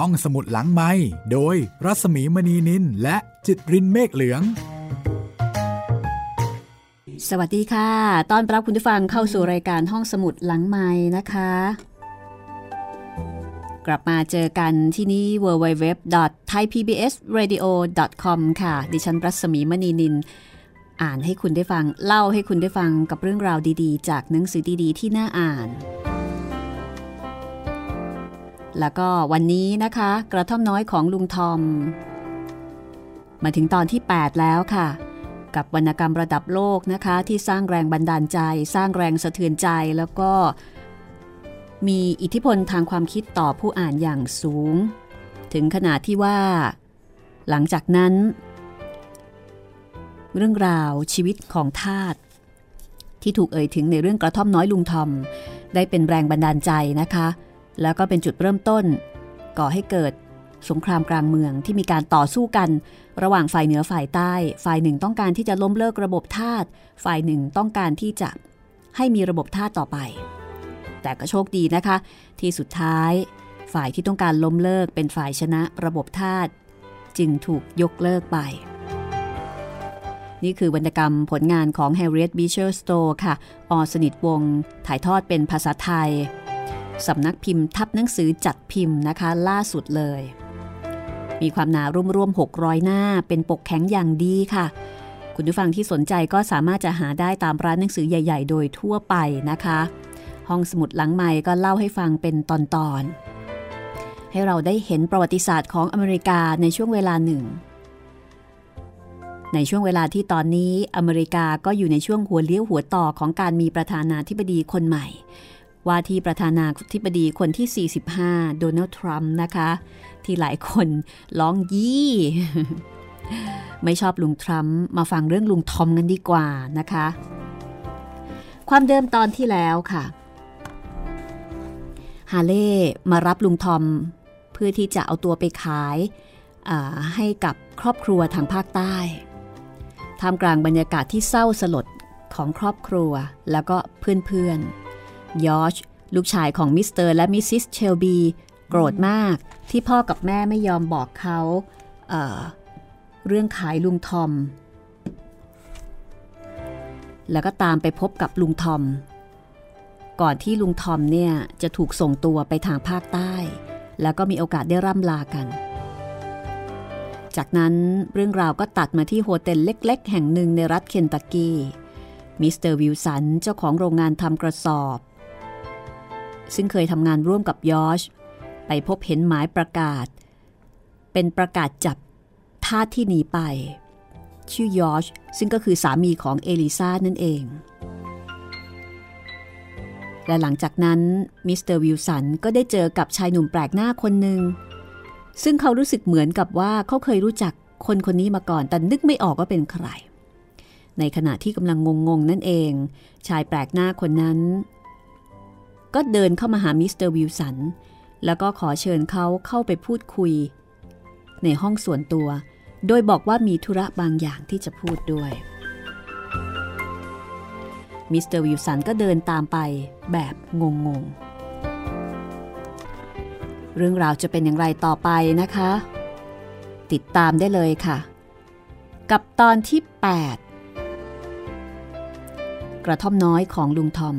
ห้องสมุดหลังไม้โดยรัสมีมณีนินและจิตรินเมฆเหลือง สวัสดีค่ะ ตอนรับคุณผู้ฟังเข้าสู่รายการห้องสมุดหลังไม้นะคะ กลับมาเจอกันที่นี่ www.thaipbsradio.com ค่ะ ดิฉันรัศมีมณีนิน อ่านให้คุณได้ฟัง เล่าให้คุณได้ฟังกับเรื่องราวดีๆ จากหนังสือดีๆ ที่น่าอ่าน แล้วก็วันนี้นะคะ กระท่อมน้อยของลุงทอม มาถึงตอนที่ 8 แล้วค่ะ กับวรรณกรรมระดับโลกนะคะ ที่สร้างแรงบันดาลใจ สร้างแรงสะเทือนใจแล้วก็ มีอิทธิพลทางความคิดต่อผู้อ่านอย่างสูง ถึงขนาดที่ว่า หลังจากนั้น เรื่องราวชีวิตของทาตที่ถูกเอ่ยถึงในเรื่องกระท่อมน้อยลุงทอม ได้เป็นแรงบันดาลใจนะคะ แล้วก็เป็นจุดเริ่มต้น ก่อให้เกิดสงครามกลางเมืองที่มีการต่อสู้กัน ระหว่างฝ่ายเหนือฝ่ายใต้ ฝ่ายหนึ่งต้องการที่จะล้มเลิกระบบทาสฝ่ายหนึ่งต้องการที่จะให้มีระบบทาสต่อไป แต่ก็โชคดีนะคะ ที่สุดท้าย ฝ่ายที่ต้องการล้มเลิกเป็นฝ่ายชนะระบบทาสจึงถูกยกเลิกไป นี่คือวรรณกรรมผลงานของ Harriet Beecher Stowe ค่ะอสนิทวง ถ่ายทอดเป็นภาษาไทย สำนักพิมพ์ทับหนังสือจัดพิมพ์นะคะ ล่าสุดเลย มีความหนาร่วมๆ600 หน้า เป็นปกแข็งอย่างดีค่ะ คุณผู้ฟังที่สนใจก็สามารถจะหาได้ตามร้านหนังสือใหญ่ ๆ โดยทั่วไปนะคะ ห้องสมุดหลังใหม่ก็เล่าให้ฟังเป็นตอนๆ ให้เราได้เห็นประวัติศาสตร์ของอเมริกาในช่วงเวลาหนึ่งในช่วงเวลาที่ตอนนี้อเมริกาก็อยู่ในช่วงหัวเลี้ยวหัวต่อของการมีประธานาธิบดีคนใหม่ ว่าที่ประธานาธิบดีคนที่ 45 โดนัลด์ทรัมป์นะคะ ที่หลายคนร้องยี่ ไม่ชอบลุงทรัมป์มาฟังเรื่องลุงทอมกันดีกว่านะคะ ความเดิมตอนที่แล้วค่ะ ฮาเล่มารับลุงทอม เพื่อที่จะเอาตัวไปขายให้กับครอบครัวทางภาคใต้ท่ามกลางบรรยากาศที่เศร้าสลดของครอบครัวแล้วก็เพื่อนๆ ยอร์ชลูกชายของมิสเตอร์และมิสซิสเชลบีโกรธมากที่พ่อกับแม่ไม่ยอมบอกเขาเรื่องขายลุงทอม แล้วก็ตามไปพบกับลุงทอม ก่อนที่ลุงทอมเนี่ยจะถูกส่งตัวไปทางภาคใต้ แล้วก็มีโอกาสได้ร่ำลากัน จากนั้นเรื่องราวก็ตัดมาที่ hotel เล็ก ๆ แห่งหนึ่งในรัฐเคนตักกี้มิสเตอร์วิลสันเจ้าของโรงงานทำกระสอบ ซึ่งเคยทำงานร่วมกับยอร์ชไปพบเห็นหมายประกาศ เป็นประกาศจับทาสที่หนีไป ชื่อยอร์ชซึ่งก็คือสามีของเอลิซานั่นเอง และหลังจากนั้นมิสเตอร์วิลสันก็ได้เจอกับชายหนุ่มแปลกหน้าคนหนึ่ง ซึ่งเขารู้สึกเหมือนกับว่าเขาเคยรู้จักคนคนนี้มาก่อน แต่นึกไม่ออกว่าเป็นใคร ในขณะที่กำลังงงๆนั่นเอง ชายแปลกหน้าคนนั้น ก็เดินเข้ามาหามิสเตอร์วิลสัน แล้วก็ขอเชิญเขาเข้าไปพูดคุย ในห้องส่วนตัว โดยบอกว่ามีธุระบางอย่างที่จะพูดด้วย มิสเตอร์วิลสันก็เดินตามไปแบบงงๆ เรื่องราวจะเป็นอย่างไรต่อไปนะคะ ติดตามได้เลยค่ะ กับตอนที่ 8 กระท่อมน้อยของลุงทอม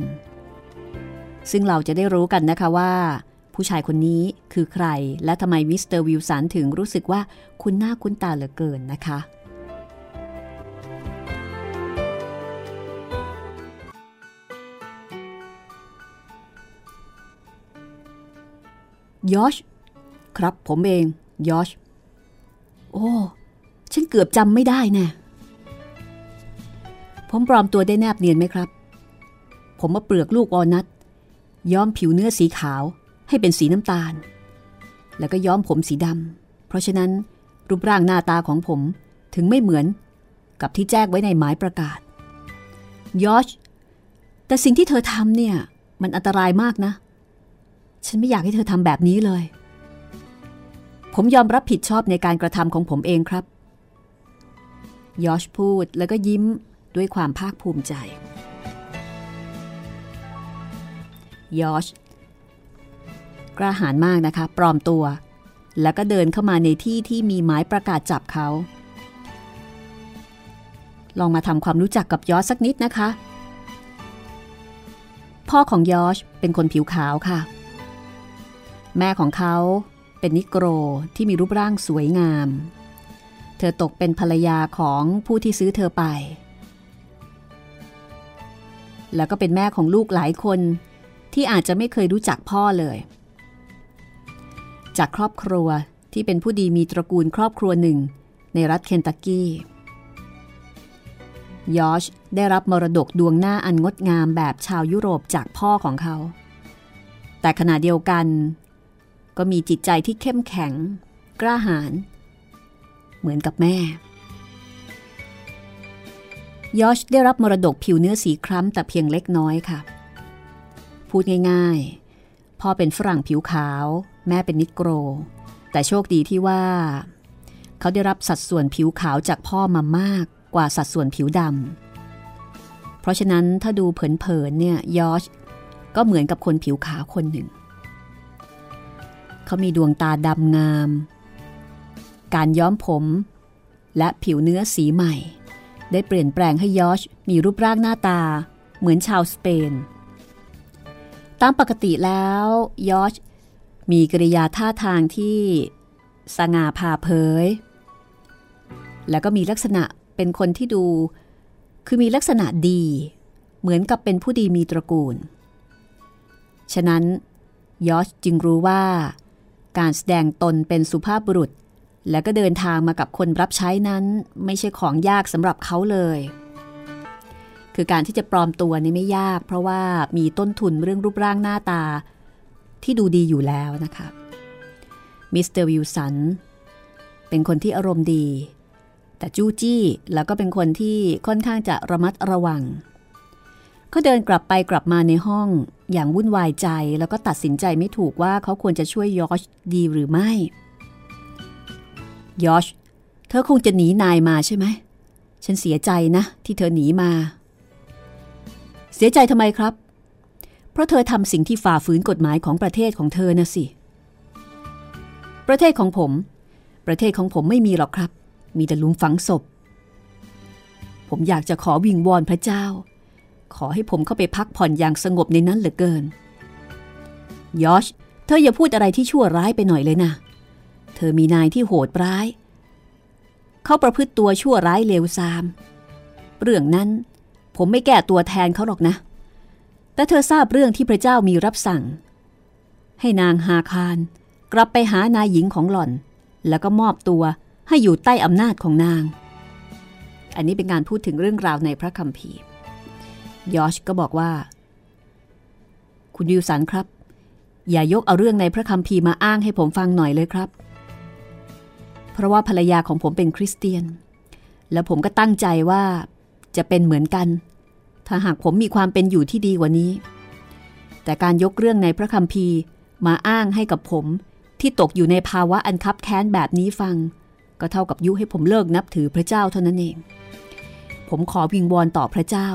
ซึ่งเราจะได้รู้กันนะคะว่า ผู้ชายคนนี้คือใคร และทำไมมิสเตอร์วิลสันถึงรู้สึกว่าคุ้นหน้าคุ้นตาเหลือเกินนะคะ ยอช ครับผมเอง ยอช โอ้ ฉันเกือบจำไม่ได้แน่ผมปลอมตัวได้แนบเนียนไหมครับ ผมมาเปลือกลูกวอลนัท ย้อมผิวเนื้อสีขาวให้เป็นสีน้ำตาล แล้วก็ย้อมผมสีดำเพราะฉะนั้นรูปร่างหน้าตาของผมถึงไม่เหมือนกับที่แจ้งไว้ในหมายประกาศยอชแต่สิ่งที่เธอทำเนี่ย มันอันตรายมากนะ ฉันไม่อยากให้เธอทำแบบนี้เลย ผมยอมรับผิดชอบในการกระทำของผมเองครับยอชพูดแล้วก็ยิ้มด้วยความภาคภูมิใจ ยอชกล้าหาญมากนะคะปลอมตัว แล้วก็เดินเข้ามาในที่ที่มีหมายประกาศจับเขา ลองมาทำความรู้จักกับยอชสักนิดนะคะ พ่อของยอชเป็นคนผิวขาวค่ะ แม่ของเขาเป็นนิโกรที่มีรูปร่างสวยงาม เธอตกเป็นภรรยาของผู้ที่ซื้อเธอไป แล้วก็เป็นแม่ของลูกหลายคน ที่อาจจะไม่เคยรู้จักพ่อเลย จากครอบครัวที่เป็นผู้ดีมีตระกูลครอบครัวหนึ่ง ในรัฐเคนตักกี้ยอชได้รับมรดกดวงหน้าอันงดงามแบบชาวยุโรปจากพ่อของเขา แต่ขณะเดียวกัน ก็มีจิตใจที่เข้มแข็ง กล้าหาญเหมือนกับแม่ยอชได้รับมรดกผิวเนื้อสีคล้ำแต่เพียงเล็กน้อยค่ะ พูดง่ายๆ พ่อเป็นฝรั่งผิวขาว แม่เป็นนิโกร แต่โชคดีที่ว่า เขาได้รับสัดส่วนผิวขาวจากพ่อมามากกว่าสัดส่วนผิวดำเพราะฉะนั้นถ้าดูเผินๆเนี่ยยอชก็เหมือนกับคนผิวขาวคนหนึ่ง เขามีดวงตาดำงาม การย้อมผม และผิวเนื้อสีใหม่ ได้เปลี่ยนแปลงให้ยอชมีรูปร่างหน้าตา เหมือนชาวสเปน ตามปกติแล้วยอชมีกริยาท่าทางที่สง่าผ่าเผย แล้วก็มีลักษณะเป็นคนที่ดู คือมีลักษณะดี เหมือนกับเป็นผู้ดีมีตระกูล ฉะนั้นยอชจึงรู้ว่าการแสดงตนเป็นสุภาพบุรุษ และก็เดินทางมากับคนรับใช้นั้น ไม่ใช่ของยากสำหรับเขาเลย คือการที่จะปลอมตัวนี่ไม่ยาก เพราะว่ามีต้นทุนเรื่องรูปร่างหน้าตา ที่ดูดีอยู่แล้วนะคะมิสเตอร์วิลสันเป็นคนที่อารมณ์ดี แต่จู้จี้แล้วก็เป็นคนที่ค่อนข้างจะระมัดระวังเขาเดินกลับไปกลับมาในห้องอย่างวุ่นวายใจแล้วก็ตัดสินใจไม่ถูกว่าเขาควรจะช่วยยอชดีหรือไม่ยอชเธอคงจะหนีนายมาใช่ไหม ฉันเสียใจนะ ที่เธอหนีมา เสียใจทำไมครับ เพราะเธอทำสิ่งที่ฝ่าฝืนกฎหมายของประเทศของเธอนะสิ ประเทศของผม ประเทศของผมไม่มีหรอกครับ มีแต่ลุมฝังศพ ผมอยากจะขอวิงวอนพระเจ้า ขอให้ผมเข้าไปพักผ่อนอย่างสงบในนั้นเหลือเกิน ยอช เธออย่าพูดอะไรที่ชั่วร้ายไปหน่อยเลยนะ เธอมีนายที่โหดร้าย เขาประพฤติตัวชั่วร้ายเลวทราม เรื่องนั้น ผมไม่แก้ตัวแทนเขาหรอกนะ แต่เธอทราบเรื่องที่พระเจ้ามีรับสั่ง ให้นางฮาคารกลับไปหานายหญิงของหล่อน แล้วก็มอบตัวให้อยู่ใต้อำนาจของนาง อันนี้เป็นการพูดถึงเรื่องราวในพระคัมภีร์ ยอชก็บอกว่า คุณวิวสันครับ อย่ายกเอาเรื่องในพระคัมภีร์มาอ้างให้ผมฟังหน่อยเลยครับ เพราะว่าภรรยาของผมเป็นคริสเตียน และผมก็ตั้งใจว่าจะเป็นเหมือนกัน ถ้าหากผมมีความเป็นอยู่ที่ดีกว่านี้ แต่การยกเรื่องในพระคัมภีร์มาอ้างให้กับผมที่ตกอยู่ในภาวะอันคับแค้นแบบนี้ฟัง ก็เท่ากับยุให้ผมเลิกนับถือพระเจ้าเท่านั้นเอง ผมขอวิงวอนต่อพระเจ้า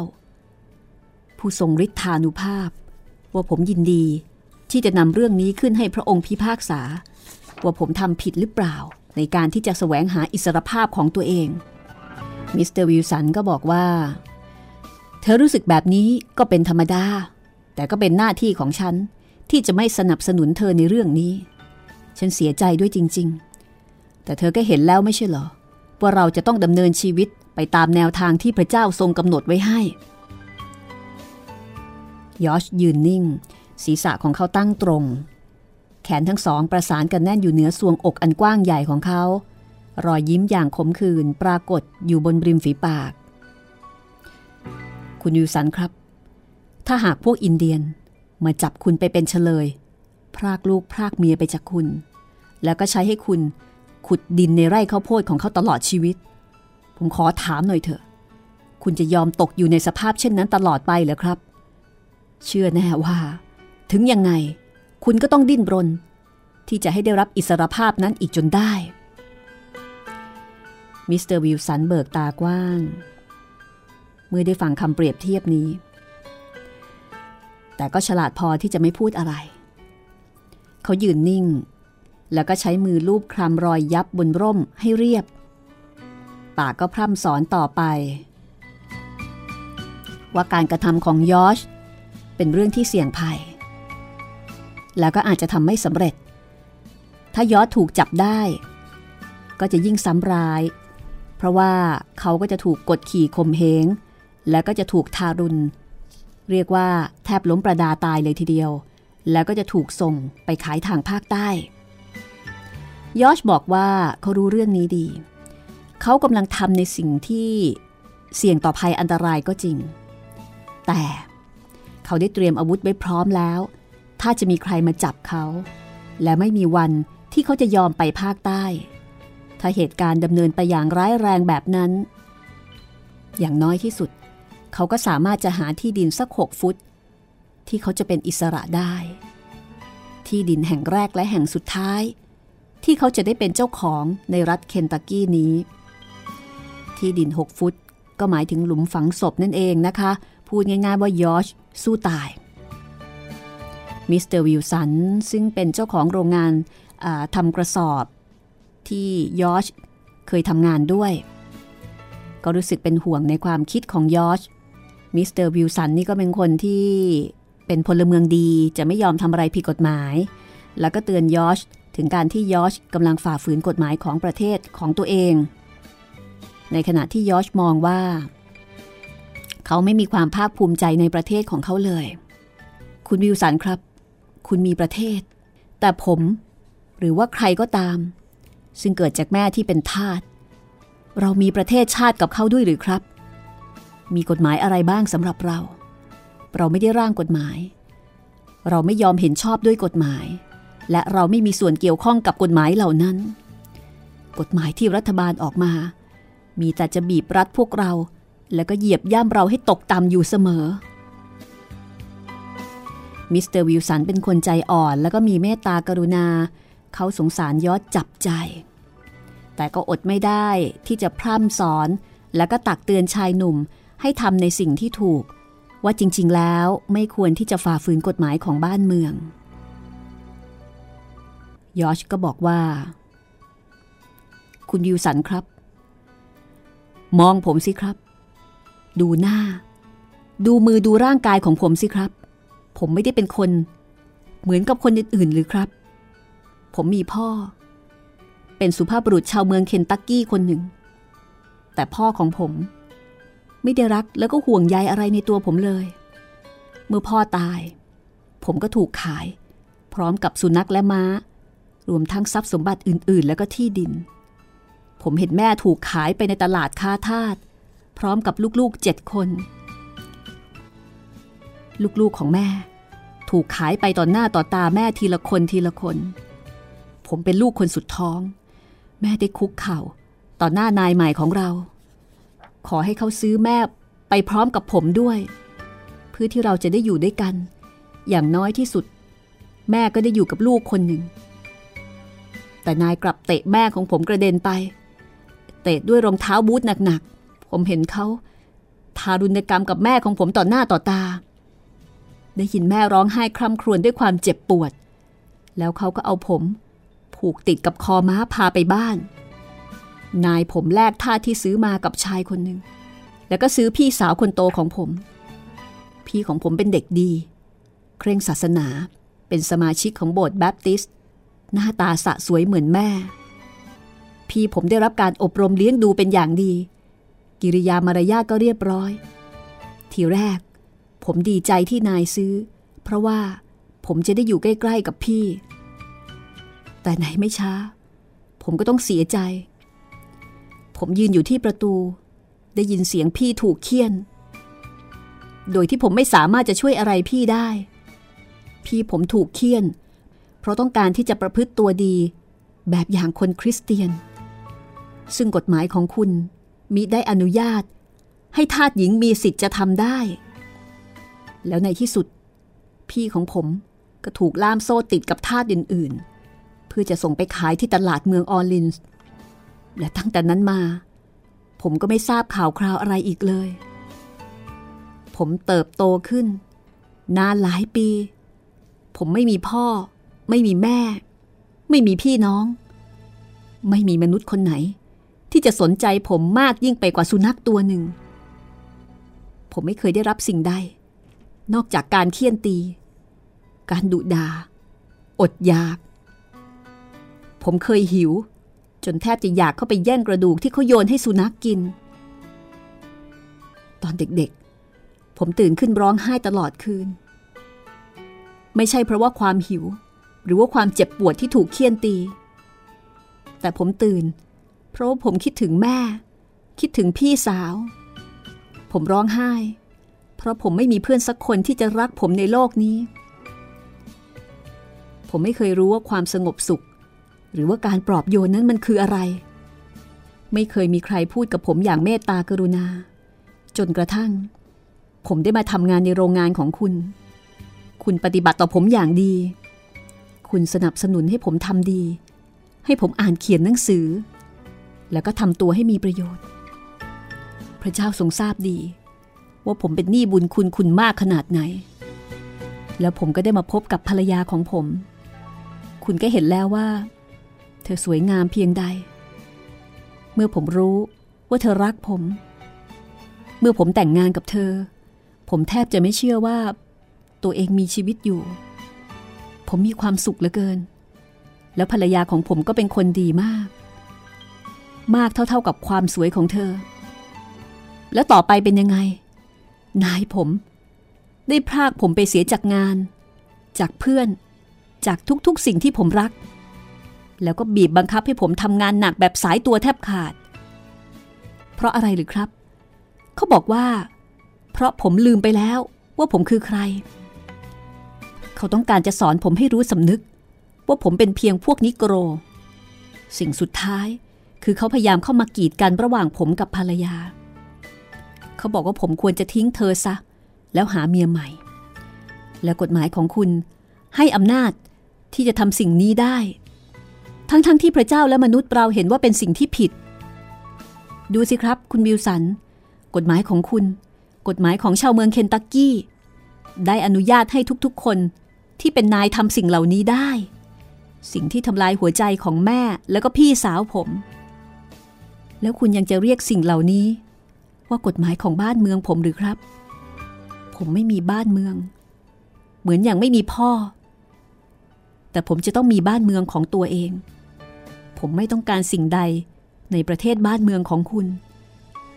ผู้ทรงฤทธานุภาพ ว่าผมยินดีที่จะนำเรื่องนี้ขึ้นให้พระองค์พิพากษา ว่าผมทำผิดหรือเปล่า ในการที่จะแสวงหาอิสรภาพของตัวเองมิสเตอร์วิลสันก็บอกว่า เธอรู้สึกแบบนี้ก็เป็นธรรมดา แต่ก็เป็นหน้าที่ของฉันที่จะไม่สนับสนุนเธอในเรื่องนี้ ฉันเสียใจด้วยจริง ๆ แต่เธอก็เห็นแล้วไม่ใช่เหรอ ว่าเราจะต้องดำเนินชีวิตไปตามแนวทางที่พระเจ้าทรงกำหนดไว้ให้ ยอชยืนนิ่ง ศีรษะของเขาตั้งตรง แขนทั้งสองประสานกันแน่นอยู่เหนือทรวงอกอันกว้างใหญ่ของเขา รอยยิ้มอย่างขมขื่นปรากฏอยู่บนริมฝีปาก คุณยูสันครับ ถ้าหากพวกอินเดียนมาจับคุณไปเป็นเฉลย พรากลูกพรากเมียไปจากคุณ แล้วก็ใช้ให้คุณขุดดินในไร่ข้าวโพดของเขาตลอดชีวิต ผมขอถามหน่อยเถอะ คุณจะยอมตกอยู่ในสภาพเช่นนั้นตลอดไปเหรอครับ เชื่อแน่ว่า ถึงยังไง คุณก็ต้องดิ้นรน ที่จะให้ได้รับอิสรภาพนั้นอีกจนได้มิสเตอร์วิลสันเบิกตากว้าง เมื่อได้ฟังคำเปรียบเทียบนี้ แต่ก็ฉลาดพอที่จะไม่พูดอะไร เขายืนนิ่ง แล้วก็ใช้มือลูบคลำรอยยับบนร่มให้เรียบ ปากก็พร่ำสอนต่อไป ว่าการกระทำของยอชเป็นเรื่องที่เสี่ยงภัย แล้วก็อาจจะทำไม่สำเร็จ ถ้ายอชถูกจับได้ ก็จะยิ่งซ้ำร้าย เพราะว่าเขาก็จะถูกกดขี่ข่มเหง แล้วก็จะถูกทารุณ เรียกว่าแทบล้มประดาตายเลยทีเดียว แล้วก็จะถูกส่งไปขายทางภาคใต้ ยอชบอกว่าเขารู้เรื่องนี้ดี เขากำลังทำในสิ่งที่เสี่ยงต่อภัยอันตรายก็จริง แต่เขาได้เตรียมอาวุธไว้พร้อมแล้ว ถ้าจะมีใครมาจับเขา และไม่มีวันที่เขาจะยอมไปภาคใต้ ถ้าเหตุการณ์ดำเนินไปอย่างร้ายแรงแบบนั้น อย่างน้อยที่สุด เขาก็สามารถจะหาที่ดินสักหกฟุต ที่เขาจะเป็นอิสระได้ ที่ดินแห่งแรกและแห่งสุดท้าย ที่เขาจะได้เป็นเจ้าของในรัฐเคนตักกี้นี้ ที่ดินหกฟุต ก็หมายถึงหลุมฝังศพนั่นเองนะคะ พูดง่ายๆว่ายอชสู้ตายมิสเตอร์วิลสันซึ่งเป็นเจ้าของโรงงานทำกระสอบ ที่ยอชเคยทำงานด้วย ก็รู้สึกเป็นห่วงในความคิดของยอช มิสเตอร์วิลสันนี่ก็เป็นคนที่เป็นพลเมืองดีจะไม่ยอมทำอะไรผิดกฎหมาย แล้วก็เตือนยอชถึงการที่ยอชกำลังฝ่าฝืนกฎหมายของประเทศของตัวเอง ในขณะที่ยอชมองว่า เขาไม่มีความภาคภูมิใจในประเทศของเขาเลย คุณวิลสันครับ คุณมีประเทศ แต่ผมหรือว่าใครก็ตาม ซึ่งเกิดจากแม่ที่เป็นทาสเรามีประเทศชาติกับเขาด้วยหรือครับ มีกฎหมายอะไรบ้างสำหรับเรา เราไม่ได้ร่างกฎหมาย เราไม่ยอมเห็นชอบด้วยกฎหมาย และเราไม่มีส่วนเกี่ยวข้องกับกฎหมายเหล่านั้น กฎหมายที่รัฐบาลออกมา มีแต่จะบีบรัดพวกเรา แล้วก็เหยียบย่ำเราให้ตกต่ำอยู่เสมอมิสเตอร์วิลสันเป็นคนใจอ่อนแล้วก็มีเมตตากรุณา เขาสงสารยอชจับใจ แต่ก็อดไม่ได้ที่จะพร่ำสอน แล้วก็ตักเตือนชายหนุ่ม ให้ทำในสิ่งที่ถูก ว่าจริง ๆ แล้วไม่ควรที่จะฝ่าฝืนกฎหมายของบ้านเมือง ยอชก็บอกว่า คุณวิวสันครับ มองผมสิครับ ดูหน้า ดูมือดูร่างกายของผมสิครับ ผมไม่ได้เป็นคน เหมือนกับคนอื่นๆหรือครับ ผมมีพ่อ เป็นสุภาพบุรุษชาวเมืองเคนตักกี้คนหนึ่ง แต่พ่อของผม ไม่ได้รักแล้วก็ห่วงใยอะไรในตัวผมเลย เมื่อพ่อตาย ผมก็ถูกขาย พร้อมกับสุนัขและม้า รวมทั้งทรัพย์สมบัติอื่น ๆ แล้วก็ที่ดิน ผมเห็นแม่ถูกขายไปในตลาดค้าทาสพร้อมกับลูกๆเจ็ดคน ลูกๆของแม่ ถูกขายไปต่อหน้าต่อตาแม่ทีละคนทีละคน ผมเป็นลูกคนสุดท้อง แม่ได้คุกเข่า ต่อหน้านายใหม่ของเรา ขอให้เขาซื้อแม่ไปพร้อมกับผมด้วย เพื่อที่เราจะได้อยู่ด้วยกัน อย่างน้อยที่สุด แม่ก็ได้อยู่กับลูกคนหนึ่ง แต่นายกลับเตะแม่ของผมกระเด็นไป เตะด้วยรองเท้าบูทหนักๆ ผมเห็นเขาทารุณกรรมกับแม่ของผมต่อหน้าต่อตา ได้ยินแม่ร้องไห้คร่ำครวญด้วยความเจ็บปวด แล้วเขาก็เอาผม ผูกติดกับคอม้าพาไปบ้าน นายผมแลกท่าที่ซื้อมากับชายคนหนึ่ง แล้วก็ซื้อพี่สาวคนโตของผม พี่ของผมเป็นเด็กดี เคร่งศาสนา เป็นสมาชิกของโบสถ์แบปติสต์ หน้าตาสะสวยเหมือนแม่ พี่ผมได้รับการอบรมเลี้ยงดูเป็นอย่างดี กิริยามารยาทก็เรียบร้อย ทีแรก ผมดีใจที่นายซื้อ เพราะว่าผมจะได้อยู่ใกล้ ๆ กับพี่ แต่ไหนไม่ช้า ผมก็ต้องเสียใจ ผมยืนอยู่ที่ประตู ได้ยินเสียงพี่ถูกเคี่ยน โดยที่ผมไม่สามารถจะช่วยอะไรพี่ได้ พี่ผมถูกเคี่ยน เพราะต้องการที่จะประพฤติตัวดี แบบอย่างคนคริสเตียน ซึ่งกฎหมายของคุณมิได้อนุญาต ให้ทาสหญิงมีสิทธิ์จะทำได้ แล้วในที่สุด พี่ของผมก็ถูกล่ามโซ่ติดกับทาสอื่น ๆ เพื่อจะส่งไปขายที่ตลาดเมืองออร์ลินส์ และตั้งแต่นั้นมา ผมก็ไม่ทราบข่าวคราวอะไรอีกเลย ผมเติบโตขึ้น นานหลายปี ผมไม่มีพ่อ ไม่มีแม่ ไม่มีพี่น้อง ไม่มีมนุษย์คนไหน ที่จะสนใจผมมากยิ่งไปกว่าสุนัขตัวหนึ่ง ผมไม่เคยได้รับสิ่งใด นอกจากการเคี่ยนตี การดุดา อดอยาก ผมเคยหิว จนแทบจะอยากเข้าไปแย่งกระดูกที่เขาโยนให้สุนัขกกิน ตอนเด็กๆ ผมตื่นขึ้นร้องไห้ตลอดคืน ไม่ใช่เพราะว่าความหิว หรือว่าความเจ็บปวดที่ถูกเคี่ยนตี แต่ผมตื่น เพราะว่าผมคิดถึงแม่ คิดถึงพี่สาว ผมร้องไห้ เพราะผมไม่มีเพื่อนสักคนที่จะรักผมในโลกนี้ ผมไม่เคยรู้ว่าความสงบสุข หรือว่าการปลอบโยนนั้นมันคืออะไร ไม่เคยมีใครพูดกับผมอย่างเมตตากรุณา จนกระทั่ง ผมได้มาทำงานในโรงงานของคุณ คุณปฏิบัติต่อผมอย่างดี คุณสนับสนุนให้ผมทำดี ให้ผมอ่านเขียนหนังสือ แล้วก็ทำตัวให้มีประโยชน์ พระเจ้าทรงทราบดี ว่าผมเป็นหนี้บุญคุณคุณมากขนาดไหน แล้วผมก็ได้มาพบกับภรรยาของผม คุณก็เห็นแล้วว่า เธอสวยงามเพียงใด เมื่อผมรู้ว่าเธอรักผม เมื่อผมแต่งงานกับเธอ ผมแทบจะไม่เชื่อว่า ตัวเองมีชีวิตอยู่ ผมมีความสุขเหลือเกิน แล้วภรรยาของผมก็เป็นคนดีมาก มากเท่าๆกับความสวยของเธอ แล้วต่อไปเป็นยังไง นายผม ได้พรากผมไปเสียจากงาน จากเพื่อน จากทุกๆสิ่งที่ผมรัก แล้วก็บีบบังคับให้ผมทำงานหนักแบบสายตัวแทบขาด เพราะอะไรหรือครับ เขาบอกว่า เพราะผมลืมไปแล้วว่าผมคือใคร เขาต้องการจะสอนผมให้รู้สำนึก ว่าผมเป็นเพียงพวกนิโกร สิ่งสุดท้ายคือเขาพยายามเข้ามากีดกันระหว่างผมกับภรรยา เขาบอกว่าผมควรจะทิ้งเธอซะ แล้วหาเมียใหม่ และกฎหมายของคุณให้อำนาจที่จะทำสิ่งนี้ได้ ทั้งๆทที่พระเจ้าและมนุษย์เราเห็นว่าเป็นสิ่งที่ผิด ดูสิครับ คุณบิวสัน กฎหมายของคุณ กฎหมายของชาวเมืองเคนตักกี้ ได้อนุญาตให้ทุกๆ คนที่เป็นนายทำสิ่งเหล่านี้ได้ สิ่งที่ทำลายหัวใจของแม่แล้วก็พี่สาวผม แล้วคุณยังจะเรียกสิ่งเหล่านี้ ว่ากฎหมายของบ้านเมืองผมหรือครับ ผมไม่มีบ้านเมือง เหมือนอย่างไม่มีพ่อ แต่ผมจะต้องมีบ้านเมืองของตัวเอง ผมไม่ต้องการสิ่งใดในประเทศบ้านเมืองของคุณ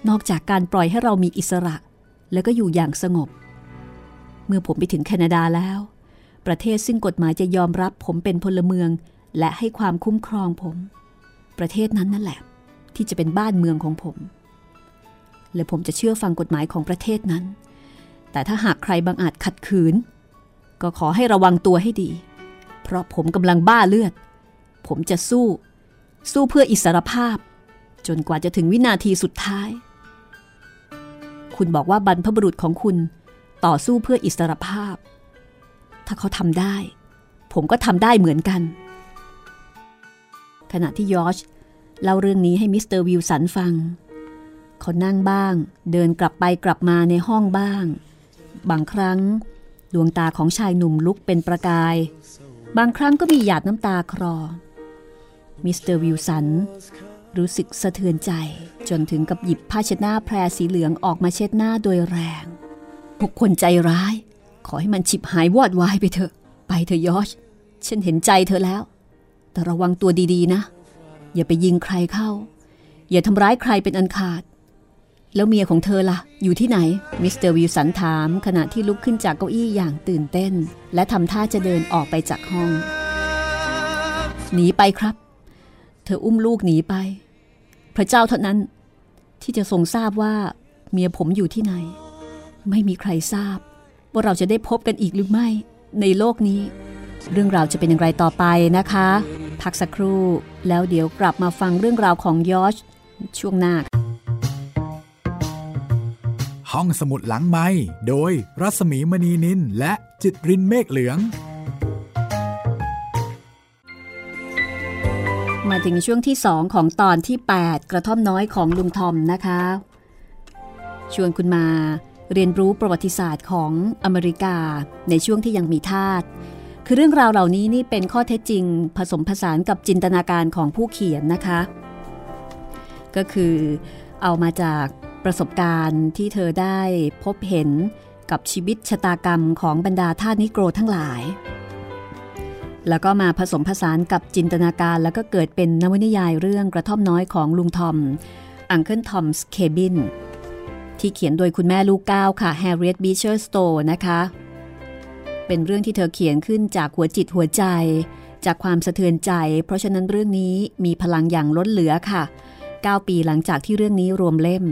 นอกจากการปล่อยให้เรามีอิสระ แล้วก็อยู่อย่างสงบ เมื่อผมไปถึงแคนาดาแล้ว ประเทศซึ่งกฎหมายจะยอมรับผมเป็นพลเมือง และให้ความคุ้มครองผม ประเทศนั้นนั่นแหละ ที่จะเป็นบ้านเมืองของผม และผมจะเชื่อฟังกฎหมายของประเทศนั้น แต่ถ้าหากใครบางอาจขัดขืน ก็ขอให้ระวังตัวให้ดี เพราะผมกำลังบ้าเลือด ผมจะสู้ สู้เพื่ออิสรภาพ จนกว่าจะถึงวินาทีสุดท้าย คุณบอกว่าบรรพบุรุษของคุณต่อสู้เพื่ออิสรภาพ ถ้าเขาทำได้ ผมก็ทำได้เหมือนกัน ขณะที่ยอชเล่าเรื่องนี้ให้มิสเตอร์วิลสันฟัง เขานั่งบ้าง เดินกลับไปกลับมาในห้องบ้าง บางครั้ง ดวงตาของชายหนุ่มลุกเป็นประกาย บางครั้งก็มีหยาดน้ำตาคลอ มิสเตอร์วิลสันรู้สึกสะเทือนใจจนถึงกับหยิบผ้าเช็ดหน้าแพรสีเหลืองออกมาเช็ดหน้าโดยแรงพวกคนใจร้าย ขอให้มันฉิบหายวอดวายไปเถอะ ไปเถอะยอชฉันเห็นใจเธอแล้ว แต่ระวังตัวดีๆนะ อย่าไปยิงใครเข้า อย่าทำร้ายใครเป็นอันขาด แล้วเมียของเธอล่ะ อยู่ที่ไหน มิสเตอร์วิลสันถามขณะที่ลุกขึ้นจากเก้าอี้อย่างตื่นเต้น และทำท่าจะเดินออกไปจากห้อง หนีไปครับ เธออุ้มลูกหนีไป พระเจ้าเท่านั้น ที่จะทรงทราบว่าเมียผมอยู่ที่ไหน ไม่มีใครทราบ ว่าเราจะได้พบกันอีกหรือไม่ ในโลกนี้ เรื่องราวจะเป็นอย่างไรต่อไปนะคะ พักสักครู่แล้วเดี๋ยวกลับมาฟังเรื่องราวของยอชช่วงหน้า ห้องสมุดหลังไม้โดยรัสมีมณีนินและจิตรินเมฆเหลือง มาถึงช่วงที่ 2 ของตอนที่ 8 กระท่อมน้อยของลุงทอมนะคะ ชวนคุณมาเรียนรู้ประวัติศาสตร์ของอเมริกาในช่วงที่ยังมีทาสคือเรื่องราวเหล่านี้นี่เป็นข้อเท็จจริง ผสมผสานกับจินตนาการของผู้เขียนนะคะ ก็คือเอามาจากประสบการณ์ที่เธอได้พบเห็นกับชีวิตชะตากรรมของบรรดาทาสนิโกรทั้งหลาย แล้วก็มาผสมผสานกับจินตนาการ แล้วก็เกิดเป็นนวนิยายเรื่องกระท่อมน้อยของลุงทอม Uncle Tom's Cabin ที่เขียนโดยคุณแม่ลูกเก้าค่ะ Harriet Beecher Stoweนะคะ เป็นเรื่องที่เธอเขียนขึ้นจากหัวจิตหัวใจ จากความสะเทือนใจ เพราะฉะนั้นเรื่องนี้มีพลังอย่างล้นเหลือค่ะ 9 ปีหลังจากที่เรื่องนี้รวมเล่ม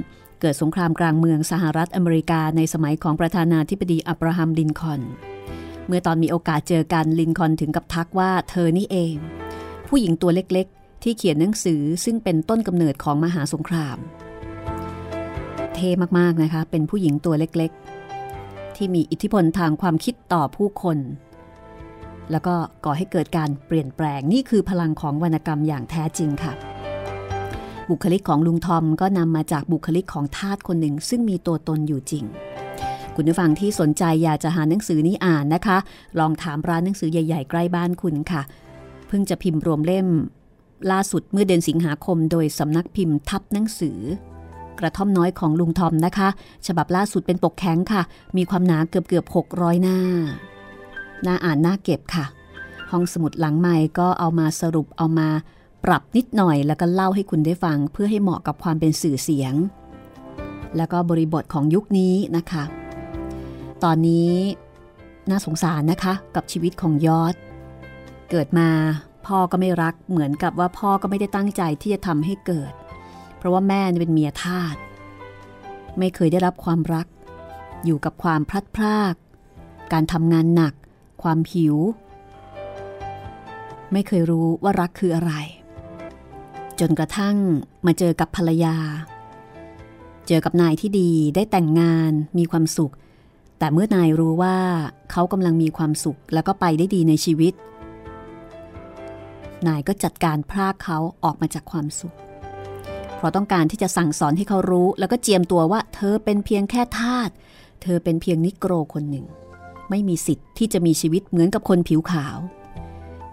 เกิดสงครามกลางเมืองสหรัฐอเมริกาในสมัยของประธานาธิบดีอับราฮัมลินคอน เมื่อตอนมีโอกาสเจอกันลินคอนถึงกับทักว่าเธอนี่เอง ผู้หญิงตัวเล็กๆ ที่เขียนหนังสือซึ่งเป็นต้นกำเนิดของมหาสงคราม เท่มากๆนะคะ เป็นผู้หญิงตัวเล็กๆ ที่มีอิทธิพลทางความคิดต่อผู้คน แล้วก็ก่อให้เกิดการเปลี่ยนแปลงนี่คือพลังของวรรณกรรมอย่างแท้จริงค่ะ บุคลิกของลุงทอมก็นำมาจากบุคลิกของทาสคนหนึ่งซึ่งมีตัวตนอยู่จริง คุณผู้ฟังที่สนใจอยากจะหาหนังสือนี้อ่านนะคะ ลองถามร้านหนังสือใหญ่ ๆ ใกล้บ้านคุณค่ะ เพิ่งจะพิมพ์รวมเล่ม ล่าสุดเมื่อเดือนสิงหาคม โดยสำนักพิมพ์ทับหนังสือ กระท่อมน้อยของลุงทอมนะคะ ฉบับล่าสุดเป็นปกแข็งค่ะ มีความหนาเกือบเกือบ600 หน้า น่าอ่านน่าเก็บค่ะ ห้องสมุดหลังใหม่ก็เอามาสรุปเอามาปรับนิดหน่อยแล้วก็เล่าให้คุณได้ฟัง เพื่อให้เหมาะกับความเป็นสื่อเสียง แล้วก็บริบทของยุคนี้นะคะ ตอนนี้น่าสงสารนะคะกับชีวิตของยอด เกิดมาพ่อก็ไม่รักเหมือนกับว่าพ่อก็ไม่ได้ตั้งใจที่จะทำให้เกิด เพราะว่าแม่เป็นเมียทาสไม่เคยได้รับความรัก อยู่กับความพลัดพราก การทำงานหนัก ความหิว ไม่เคยรู้ว่ารักคืออะไร จนกระทั่งมาเจอกับภรรยา เจอกับนายที่ดีได้แต่งงานมีความสุข แต่เมื่อนายรู้ว่าเขากำลังมีความสุขแล้วก็ไปได้ดีในชีวิต นายก็จัดการพรากเขาออกมาจากความสุข เพราะต้องการที่จะสั่งสอนให้เขารู้ แล้วก็เจียมตัวว่า เธอเป็นเพียงแค่ทาส เธอเป็นเพียงนิโกรคนหนึ่ง ไม่มีสิทธิ์ที่จะมีชีวิตเหมือนกับคนผิวขาว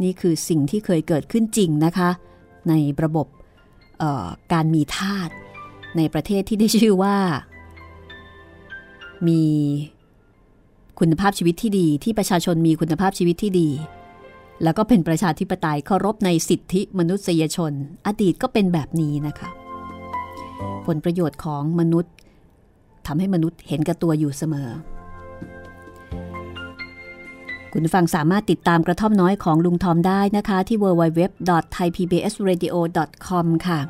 นี่คือสิ่งที่เคยเกิดขึ้นจริงนะคะ ในระบบการมีทาสในประเทศที่ได้ชื่อว่า มี คุณภาพชีวิตที่ดีที่ประชาชนมีคุณภาพชีวิตที่ดี แล้วก็เป็นประชาธิปไตยเคารพในสิทธิมนุษยชน อดีตก็เป็นแบบนี้นะคะผลประโยชน์ของมนุษย์ทำให้มนุษย์เห็นกับตัวอยู่เสมอ คุณฟังสามารถติดตามกระท่อมน้อยของลุงทอมได้นะคะที่ www.thaipbsradio.com ค่ะ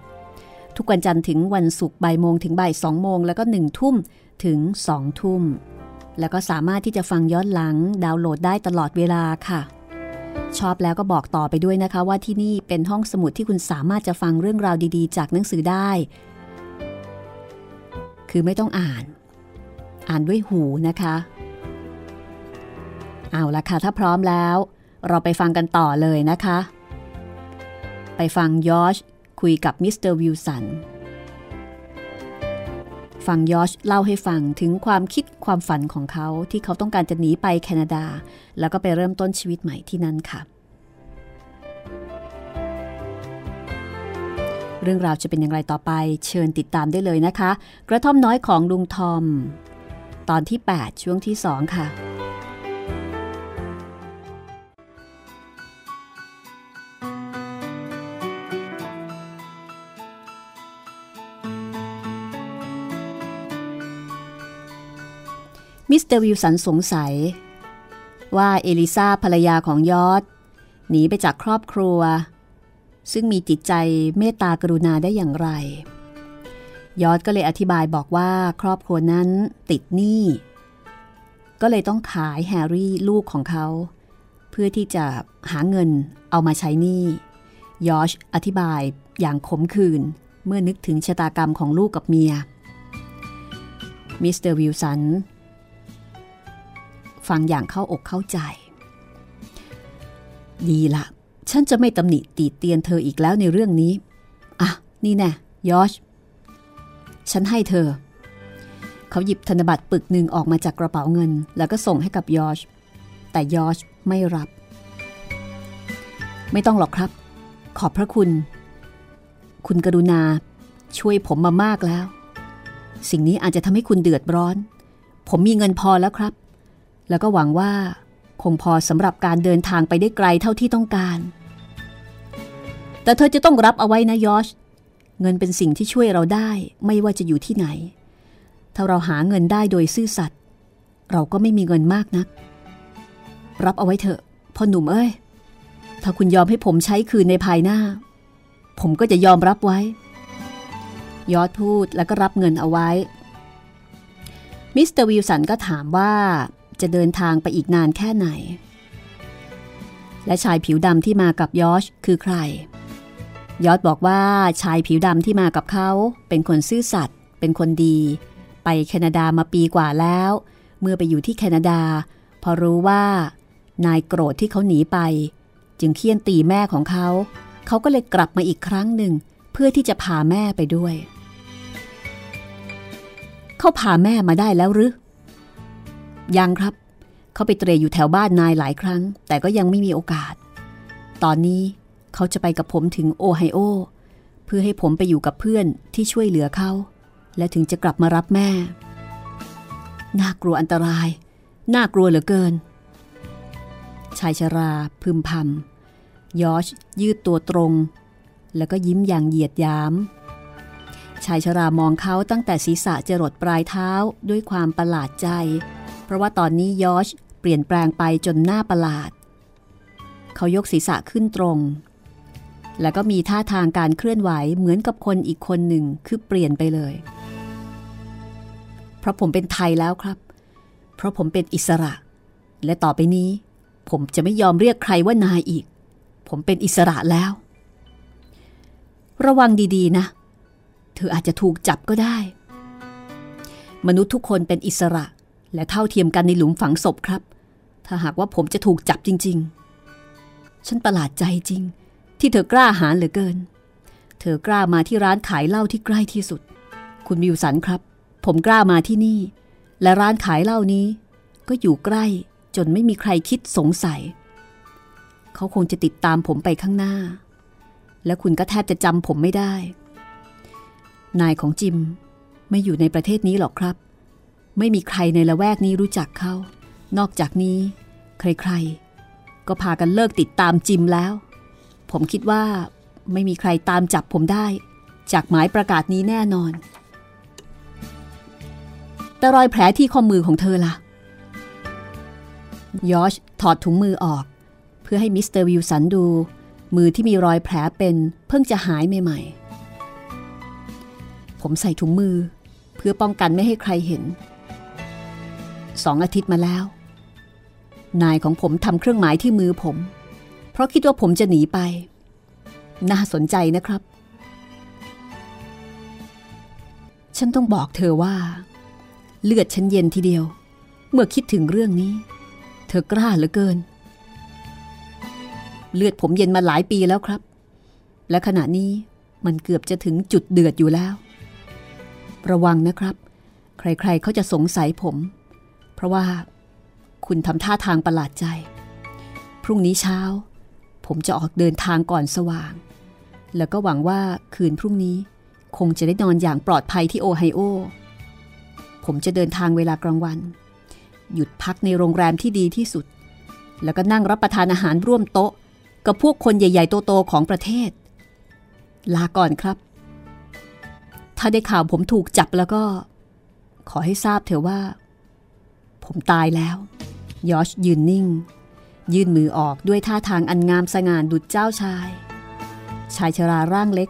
ทุกวันจันทร์ถึงวันศุกร์บ่ายโมงถึงบ่ายสองโมงแล้วก็หนึ่งทุ่มถึงสองทุ่ม แล้วก็สามารถที่จะฟังย้อนหลังดาวน์โหลดได้ตลอดเวลาค่ะ ชอบแล้วก็บอกต่อไปด้วยนะคะ ว่าที่นี่เป็นห้องสมุดที่คุณสามารถจะฟังเรื่องราวดีๆ จากหนังสือได้ คือไม่ต้องอ่าน อ่านด้วยหูนะคะ เอาละค่ะ ถ้าพร้อมแล้ว เราไปฟังกันต่อเลยนะคะ ไปฟังยอชคุยกับมิสเตอร์วิลสัน ฟังยอชเล่าให้ฟังถึงความคิดความฝันของเขาที่เขาต้องการจะหนีไปแคนาดา แล้วก็ไปเริ่มต้นชีวิตใหม่ที่นั่นค่ะ เรื่องราวจะเป็นอย่างไรต่อไป เชิญติดตามได้เลยนะคะ กระท่อมน้อยของลุงทอม ตอนที่ 8 ช่วงที่ 2 ค่ะ มิสเตอร์วิลสันสงสัย ว่าเอลิซาภรรยาของยอชหนีไปจากครอบครัว ซึ่งมีจิตใจเมตตากรุณาได้อย่างไร ยอชก็เลยอธิบายบอกว่าครอบครัวนั้นติดหนี้ ก็เลยต้องขายแฮร์รี่ลูกของเขา เพื่อที่จะหาเงินเอามาใช้หนี้ยอชอธิบายอย่างขมขื่นเมื่อนึกถึงชะตากรรมของลูกกับเมียมิสเตอร์วิลสัน ฟังอย่างเข้าอกเข้าใจ ดีละฉันจะไม่ตำหนิตีเตียนเธออีกแล้วในเรื่องนี้ อะ นี่แน่ยอชฉันให้เธอ เขาหยิบธนบัตรปึกหนึ่งออกมาจากกระเป๋าเงิน แล้วก็ส่งให้กับยอชแต่ยอชไม่รับ ไม่ต้องหรอกครับ ขอบพระคุณ คุณกรุณา ช่วยผมมามากแล้ว สิ่งนี้อาจจะทำให้คุณเดือดร้อน ผมมีเงินพอแล้วครับ แล้วก็หวังว่าคงพอสำหรับการเดินทางไปได้ไกลเท่าที่ต้องการ แต่เธอจะต้องรับเอาไว้นะยอช เงินเป็นสิ่งที่ช่วยเราได้ไม่ว่าจะอยู่ที่ไหน ถ้าเราหาเงินได้โดยซื่อสัตย์เราก็ไม่มีเงินมากนัก รับเอาไว้เถอะพ่อหนุ่มเอ้ย ถ้าคุณยอมให้ผมใช้คืนในภายหน้า ผมก็จะยอมรับไว้ ยอชพูดแล้วก็รับเงินเอาไว้ มิสเตอร์วิลสันก็ถามว่า จะเดินทางไปอีกนานแค่ไหน และชายผิวดำที่มากับยอชคือใคร ยอชบอกว่าชายผิวดำที่มากับเขา เป็นคนซื่อสัตย์เป็นคนดี ไปแคนาดามาปีกว่าแล้ว เมื่อไปอยู่ที่แคนาดา พอรู้ว่านายโกรธที่เขาหนีไป จึงเคี่ยนตีแม่ของเขา เขาก็เลยกลับมาอีกครั้งหนึ่ง เพื่อที่จะพาแม่ไปด้วย เขาพาแม่มาได้แล้วหรือ ยังครับ เขาไปเตรอยู่แถวบ้านนายหลายครั้ง แต่ก็ยังไม่มีโอกาส ตอนนี้เขาจะไปกับผมถึงโอไฮโอ เพื่อให้ผมไปอยู่กับเพื่อนที่ช่วยเหลือเขา และถึงจะกลับมารับแม่ น่ากลัวอันตราย น่ากลัวเหลือเกิน ชายชราพึมพำยอชยืดตัวตรง แล้วก็ยิ้มอย่างเหยียดยามชายชรามองเขาตั้งแต่ศีรษะจรดปลายเท้าด้วยความประหลาดใจ ราะว่าตอนนี้ยอชเปลี่ยนแปลงไปจนหน้าประหลาด เขายกศีรษะขึ้นตรง แล้วก็มีท่าทางการเคลื่อนไหวเหมือนกับคนอีกคนหนึ่งคือเปลี่ยนไปเลย เพราะผมเป็นไทยแล้วครับ เพราะผมเป็นอิสระ และต่อไปนี้ ผมจะไม่ยอมเรียกใครว่านายอีก ผมเป็นอิสระแล้ว ระวังดีๆ นะ เธออาจจะถูกจับก็ได้ มนุษย์ทุกคนเป็นอิสระ และเท่าเทียมกันในหลุมฝังศพครับ ถ้าหากว่าผมจะถูกจับจริง ๆ ฉันประหลาดใจจริง ที่เธอกล้าหาญเหลือเกิน เธอกล้ามาที่ร้านขายเหล้าที่ใกล้ที่สุด คุณมิวสันครับ ผมกล้ามาที่นี่ และร้านขายเหล้านี้ ก็อยู่ใกล้จนไม่มีใครคิดสงสัย เขาคงจะติดตามผมไปข้างหน้า และคุณก็แทบจะจำผมไม่ได้ นายของจิมไม่อยู่ในประเทศนี้หรอกครับ ไม่มีใครในละแวกนี้รู้จักเขา นอกจากนี้ ใครๆ ก็พากันเลิกติดตามจิมแล้ว ผมคิดว่าไม่มีใครตามจับผมได้ จากหมายประกาศนี้แน่นอน แต่รอยแผลที่ข้อมือของเธอล่ะ ยอชถอดถุงมือออก เพื่อให้มิสเตอร์วิลสันดู มือที่มีรอยแผลเป็นเพิ่งจะหายใหม่ๆ ผมใส่ถุงมือเพื่อป้องกันไม่ให้ใครเห็น สองอาทิตย์มาแล้ว นายของผมทำเครื่องหมายที่มือผม เพราะคิดว่าผมจะหนีไป น่าสนใจนะครับ ฉันต้องบอกเธอว่า เลือดฉันเย็นทีเดียว เมื่อคิดถึงเรื่องนี้ เธอกล้าเหลือเกิน เลือดผมเย็นมาหลายปีแล้วครับ และขณะนี้มันเกือบจะถึงจุดเดือดอยู่แล้ว ระวังนะครับ ใครๆเขาจะสงสัยผม ราะว่าคุณทำท่าทางประหลาดใจ พรุ่งนี้เช้า ผมจะออกเดินทางก่อนสว่าง แล้วก็หวังว่าคืนพรุ่งนี้คงจะได้นอนอย่างปลอดภัยที่โอไฮโอ ผมจะเดินทางเวลากลางวัน หยุดพักในโรงแรมที่ดีที่สุด แล้วก็นั่งรับประทานอาหารร่วมโต๊ะ กับพวกคนใหญ่ๆโตๆของประเทศ ลาก่อนครับ ถ้าได้ข่าวผมถูกจับแล้วก็ ขอให้ทราบเถอะว่า ผมตายแล้ว ยอชยืนนิ่ง ยื่นมือออกด้วยท่าทางอันงามสง่านดุจเจ้าชาย ชายชราร่างเล็ก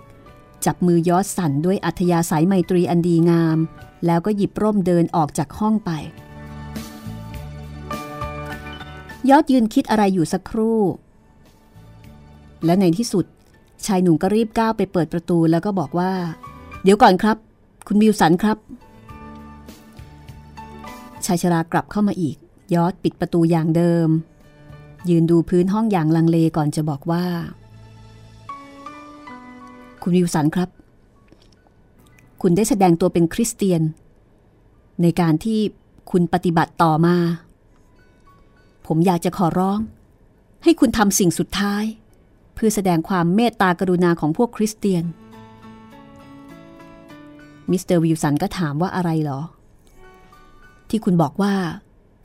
จับมือยอชสั่นด้วยอัธยาศัยไมตรีอันดีงาม แล้วก็หยิบร่มเดินออกจากห้องไป ยอดยืนคิดอะไรอยู่สักครู่ และในที่สุด ชายหนุ่มก็รีบก้าวไปเปิดประตูแล้วก็บอกว่า เดี๋ยวก่อนครับ คุณมิวสันครับ ชายชรากลับเข้ามาอีก ยอดปิดประตูอย่างเดิม ยืนดูพื้นห้องอย่างลังเลก่อนจะบอกว่า คุณวิวสันครับ คุณได้แสดงตัวเป็นคริสเตียน ในการที่คุณปฏิบัติต่อมา ผมอยากจะขอร้อง ให้คุณทำสิ่งสุดท้าย เพื่อแสดงความเมตตากรุณาของพวกคริสเตียนมิสเตอร์วิลสันก็ถามว่าอะไรหรอ ที่คุณบอกว่า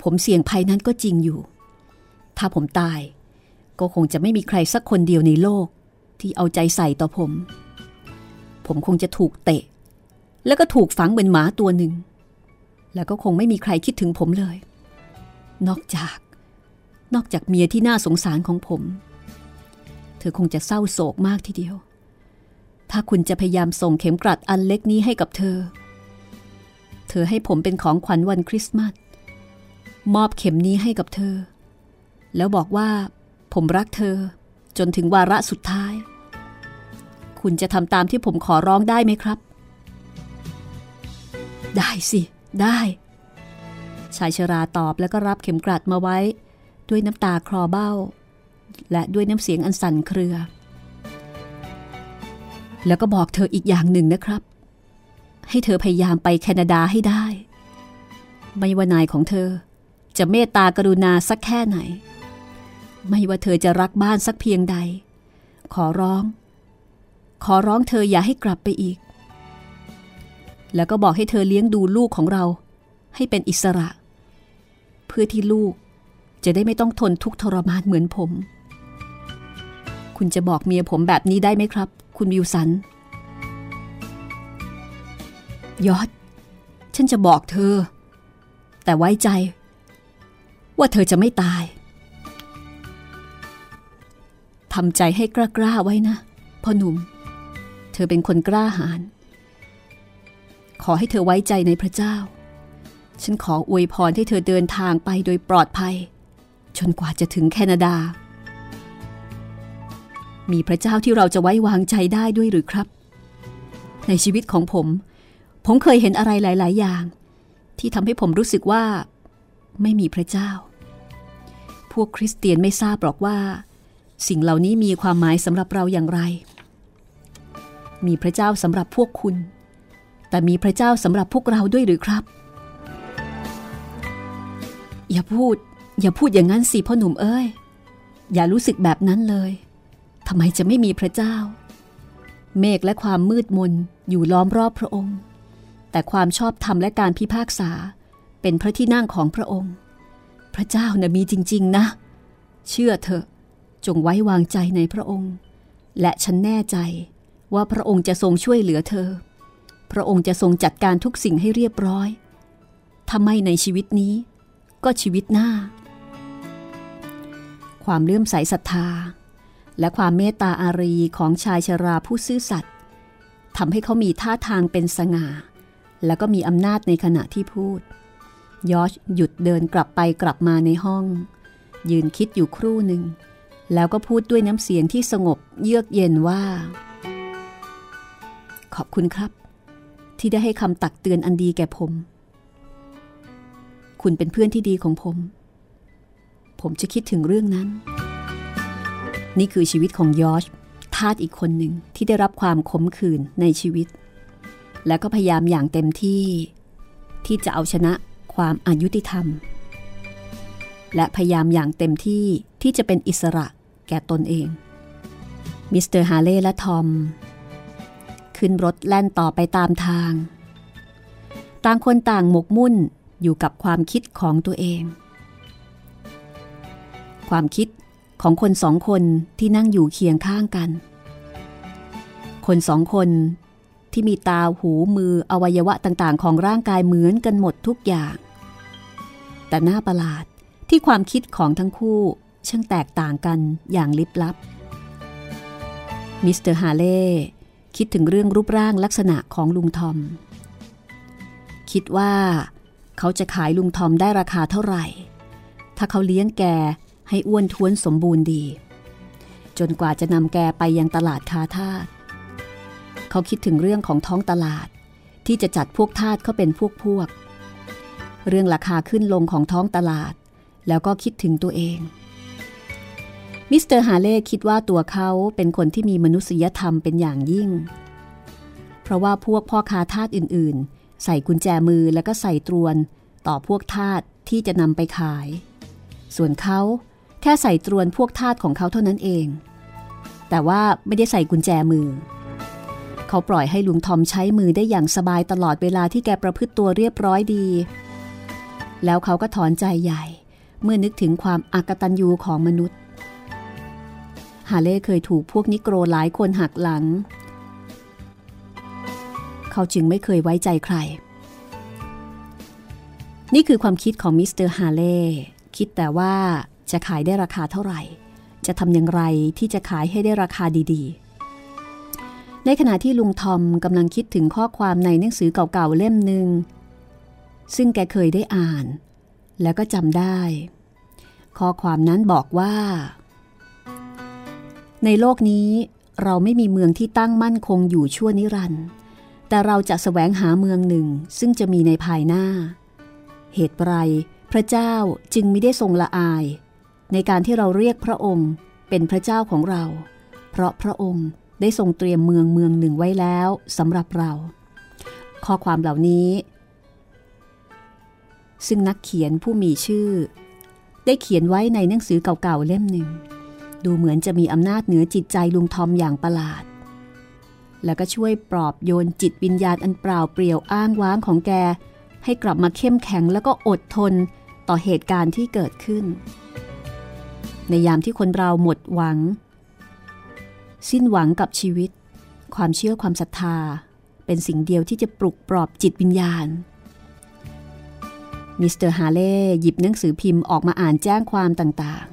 ผมเสี่ยงภัยนั้นก็จริงอยู่ ถ้าผมตาย ก็คงจะไม่มีใครสักคนเดียวในโลก ที่เอาใจใส่ต่อผม ผมคงจะถูกเตะ แล้วก็ถูกฝังเหมือนหมาตัวหนึ่ง แล้วก็คงไม่มีใครคิดถึงผมเลย นอกจาก นอกจากเมียที่น่าสงสารของผม เธอคงจะเศร้าโศกมากทีเดียว ถ้าคุณจะพยายามส่งเข็มกลัดอันเล็กนี้ให้กับเธอเเธอให้ผมเป็นของขวัญวันคริสต์มาสมอบเข็มนี้ให้กับเธอ แล้วบอกว่า ผมรักเธอ จนถึงวาระสุดท้าย คุณจะทำตามที่ผมขอร้องได้ไหมครับ ได้สิ ได้ชายชราตอบแล้วก็รับเข็มกลัดมาไว้ ด้วยน้ำตาคลอเบ้า และด้วยน้ำเสียงอันสั่นเครือ แล้วก็บอกเธออีกอย่างหนึ่งนะครับ ให้เธอพยายามไปแคนาดาให้ได้ ไม่ว่านายของเธอจะเมตตากรุณาสักแค่ไหน ไม่ว่าเธอจะรักบ้านสักเพียงใด ขอร้อง ขอร้องเธออย่าให้กลับไปอีก แล้วก็บอกให้เธอเลี้ยงดูลูกของเรา ให้เป็นอิสระ เพื่อที่ลูกจะได้ไม่ต้องทนทุกข์ทรมานเหมือนผม คุณจะบอกเมียผมแบบนี้ได้ไหมครับ คุณวิวสัน ยอด ฉันจะบอกเธอ แต่ไว้ใจ ว่าเธอจะไม่ตายทำใจให้กล้าๆไว้นะพ่อหนุ่ม เธอเป็นคนกล้าหาญขอให้เธอไว้ใจในพระเจ้า ฉันขออวยพรให้เธอเดินทางไปโดยปลอดภัย จนกว่าจะถึงแคนาดา มีพระเจ้าที่เราจะไว้วางใจได้ด้วยหรือครับ ในชีวิตของผม ผมเคยเห็นอะไรหลาย ๆ อย่าง ที่ทำให้ผมรู้สึกว่า ไม่มีพระเจ้า พวกคริสเตียนไม่ทราบหรอกว่า สิ่งเหล่านี้มีความหมายสำหรับเราอย่างไร มีพระเจ้าสำหรับพวกคุณ แต่มีพระเจ้าสำหรับพวกเราด้วยหรือครับ อย่าพูด อย่าพูดอย่างนั้นสิพ่อหนุ่มเอ้ย อย่ารู้สึกแบบนั้นเลยทำไมจะไม่มีพระเจ้า เมฆและความมืดมนอยู่ล้อมรอบพระองค์ แต่ความชอบธรรมและการพิพากษา เป็นพระที่นั่งของพระองค์ พระเจ้านะ่ะมีจริง ๆ นะ เชื่อเถอะ จงไว้วางใจในพระองค์ และฉันแน่ใจว่าพระองค์จะทรงช่วยเหลือเธอ พระองค์จะทรงจัดการทุกสิ่งให้เรียบร้อยถ้าไม่ในชีวิตนี้ ก็ชีวิตหน้า ความเลื่อมใสศรัทธา และความเมตตาอารีของชายชราผู้ซื่อสัตย์ทำให้เขามีท่าทางเป็นสง่า แล้วก็มีอำนาจในขณะที่พูดยอชหยุดเดินกลับไปกลับมาในห้อง ยืนคิดอยู่ครู่หนึ่ง แล้วก็พูดด้วยน้ำเสียงที่สงบเยือกเย็นว่า ขอบคุณครับ ที่ได้ให้คำตักเตือนอันดีแก่ผม คุณเป็นเพื่อนที่ดีของผม ผมจะคิดถึงเรื่องนั้น นี่คือชีวิตของยอชทาสอีกคนหนึ่งที่ได้รับความขมขื่นในชีวิต และก็พยายามอย่างเต็มที่ ที่จะเอาชนะความอายุติธรรม และพยายามอย่างเต็มที่ที่จะเป็นอิสระแก่ตนเอง มิสเตอร์ฮาเล่และทอม ขึ้นรถแล่นต่อไปตามทาง ต่างคนต่างหมกมุ่นอยู่กับความคิดของตัวเอง ความคิดของคนสองคนที่นั่งอยู่เคียงข้างกัน คนสองคน ที่มีตาหูมืออวัยวะต่างๆ ของร่างกายเหมือนกันหมดทุกอย่าง แต่น่าประหลาดที่ความคิดของทั้งคู่ช่างแตกต่างกันอย่างลิบลับ มิสเตอร์ฮาเล่คิดถึงเรื่องรูปร่างลักษณะของลุงทอม คิดว่าเขาจะขายลุงทอมได้ราคาเท่าไหร่ ถ้าเขาเลี้ยงแกให้อ้วนท้วนสมบูรณ์ดี จนกว่าจะนำแกไปยังตลาดคาทาส เขาคิดถึงเรื่องของท้องตลาด ที่จะจัดพวกทาสเขาเป็นพวกพวก เรื่องราคาขึ้นลงของท้องตลาด แล้วก็คิดถึงตัวเอง มิสเตอร์ฮาเล่คิดว่าตัวเขาเป็นคนที่มีมนุษยธรรมเป็นอย่างยิ่ง เพราะว่าพวกพ่อค้าทาสอื่นๆ ใส่กุญแจมือแล้วก็ใส่ตรวน ต่อพวกทาสที่จะนำไปขาย ส่วนเขาแค่ใส่ตรวนพวกทาสของเขาเท่านั้นเอง แต่ว่าไม่ได้ใส่กุญแจมือ เขาปล่อยให้ลุงทอมใช้มือได้อย่างสบายตลอดเวลาที่แกประพฤติตัวเรียบร้อยดี แล้วเขาก็ถอนใจใหญ่ เมื่อนึกถึงความอากตันยูของมนุษย์ ฮาเล่เคยถูกพวกนิโกรหลายคนหักหลัง เขาจึงไม่เคยไว้ใจใคร นี่คือความคิดของมิสเตอร์ฮาเล่คิดแต่ว่าจะขายได้ราคาเท่าไหร่ จะทำอย่างไรที่จะขายให้ได้ราคาดีๆ ในขณะที่ลุงทอมกำลังคิดถึงข้อความในหนังสือเก่าๆเล่มหนึ่ง ซึ่งแกเคยได้อ่าน แล้วก็จำได้ ข้อความนั้นบอกว่า ในโลกนี้เราไม่มีเมืองที่ตั้งมั่นคงอยู่ชั่วนิรันดร์แต่เราจะแสวงหาเมืองหนึ่งซึ่งจะมีในภายหน้า เหตุไรพระเจ้าจึงไม่ได้ทรงละอาย ในการที่เราเรียกพระองค์เป็นพระเจ้าของเรา เพราะพระองค์ ได้ทรงเตรียมเมืองเมืองหนึ่งไว้แล้วสำหรับเรา ข้อความเหล่านี้ ซึ่งนักเขียนผู้มีชื่อ ได้เขียนไว้ในหนังสือเก่าๆเล่มหนึ่ง ดูเหมือนจะมีอำนาจเหนือจิตใจลุงทอมอย่างประหลาด แล้วก็ช่วยปลอบโยนจิตวิญญาณอันเปล่าเปลี่ยวอ้างว้างของแก ให้กลับมาเข้มแข็งแล้วก็อดทนต่อเหตุการณ์ที่เกิดขึ้น ในยามที่คนเราหมดหวัง สิ้นหวังกับชีวิต ความเชื่อความศรัทธา เป็นสิ่งเดียวที่จะปลุกปลอบจิตวิญญาณมิสเตอร์ฮาเล่หยิบหนังสือพิมพ์ออกมาอ่านแจ้งความต่าง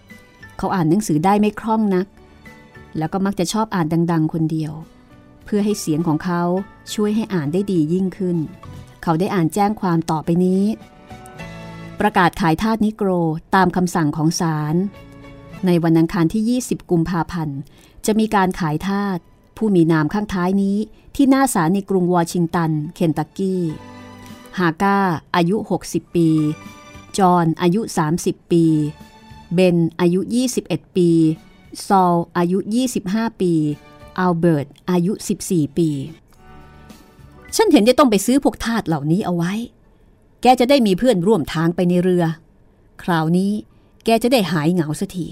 ๆ เขาอ่านหนังสือได้ไม่คล่องนัก แล้วก็มักจะชอบอ่านดัง ๆ คนเดียว เพื่อให้เสียงของเขาช่วยให้อ่านได้ดียิ่งขึ้น เขาได้อ่านแจ้งความต่อไปนี้ ประกาศขายทาสนิโกรตามคำสั่งของศาล ในวันอังคารที่ 20 กุมภาพันธ์ จะมีการขายทาสผู้มีนามข้างท้ายนี้ที่หน้าศาลในกรุงวอชิงตัน เคนตักกี้ ฮาก้า อายุ 60 ปี จอห์นอายุ 30 ปี เบน อายุ 21 ปี ซอล อายุ 25 ปี อัลเบิร์ต อายุ 14 ปี ฉันเห็นจะต้องไปซื้อพวกทาสเหล่านี้เอาไว้ แกจะได้มีเพื่อนร่วมทางไปในเรือ คราวนี้แกจะได้หายเหงาสักที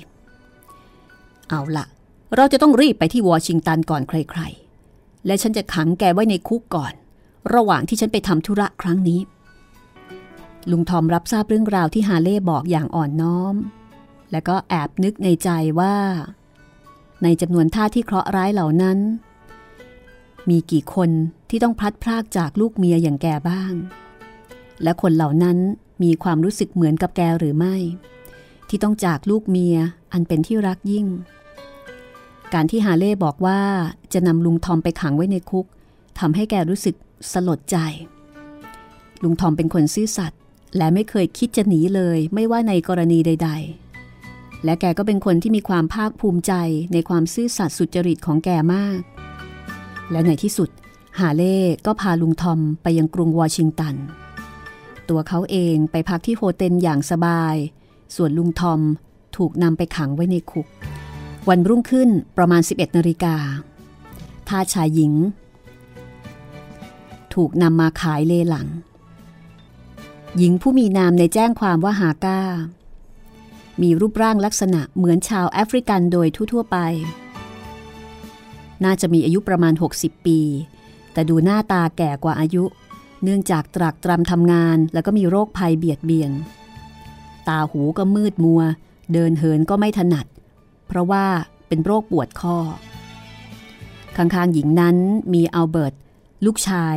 เอาละเราจะต้องรีบไปที่วอชิงตันก่อนใครๆ และฉันจะขังแกไว้ในคุกก่อน ระหว่างที่ฉันไปทำธุระครั้งนี้ ลุงทอมรับทราบเรื่องราวที่ฮาเล่บอกอย่างอ่อนน้อม และก็แอบนึกในใจว่า ในจำนวนท่าที่เคราะห์ร้ายเหล่านั้น มีกี่คนที่ต้องพลัดพรากจากลูกเมียอย่างแกบ้าง และคนเหล่านั้นมีความรู้สึกเหมือนกับแกหรือไม่ ที่ต้องจากลูกเมียอันเป็นที่รักยิ่ง การที่ฮาเล่บอกว่าจะนำลุงทอมไปขังไว้ในคุกทำให้แกรู้สึกสลดใจ ลุงทอมเป็นคนซื่อสัตย์และไม่เคยคิดจะหนีเลยไม่ว่าในกรณีใด ๆ และแกก็เป็นคนที่มีความภาคภูมิใจในความซื่อสัตย์สุจริตของแกมาก และในที่สุดฮาเล่ก็พาลุงทอมไปยังกรุงวอชิงตัน ตัวเขาเองไปพักที่ hotel อย่างสบาย ส่วนลุงทอมถูกนำไปขังไว้ในคุก วันรุ่งขึ้นประมาณ 11นาฬิกาทาสชายหญิง ถูกนำมาขายเลหลัง หญิงผู้มีนามในแจ้งความว่าฮาก้า มีรูปร่างลักษณะเหมือนชาวแอฟริกันโดยทั่ว ๆ ไป น่าจะมีอายุประมาณ 60 ปี แต่ดูหน้าตาแก่กว่าอายุ เนื่องจากตรากตรำทำงานแล้วก็มีโรคภัยเบียดเบียน ตาหูก็มืดมัว เดินเหินก็ไม่ถนัด เพราะว่าเป็นโรคปวดข้อ ข้างๆหญิงนั้นมีอัลเบิร์ตลูกชาย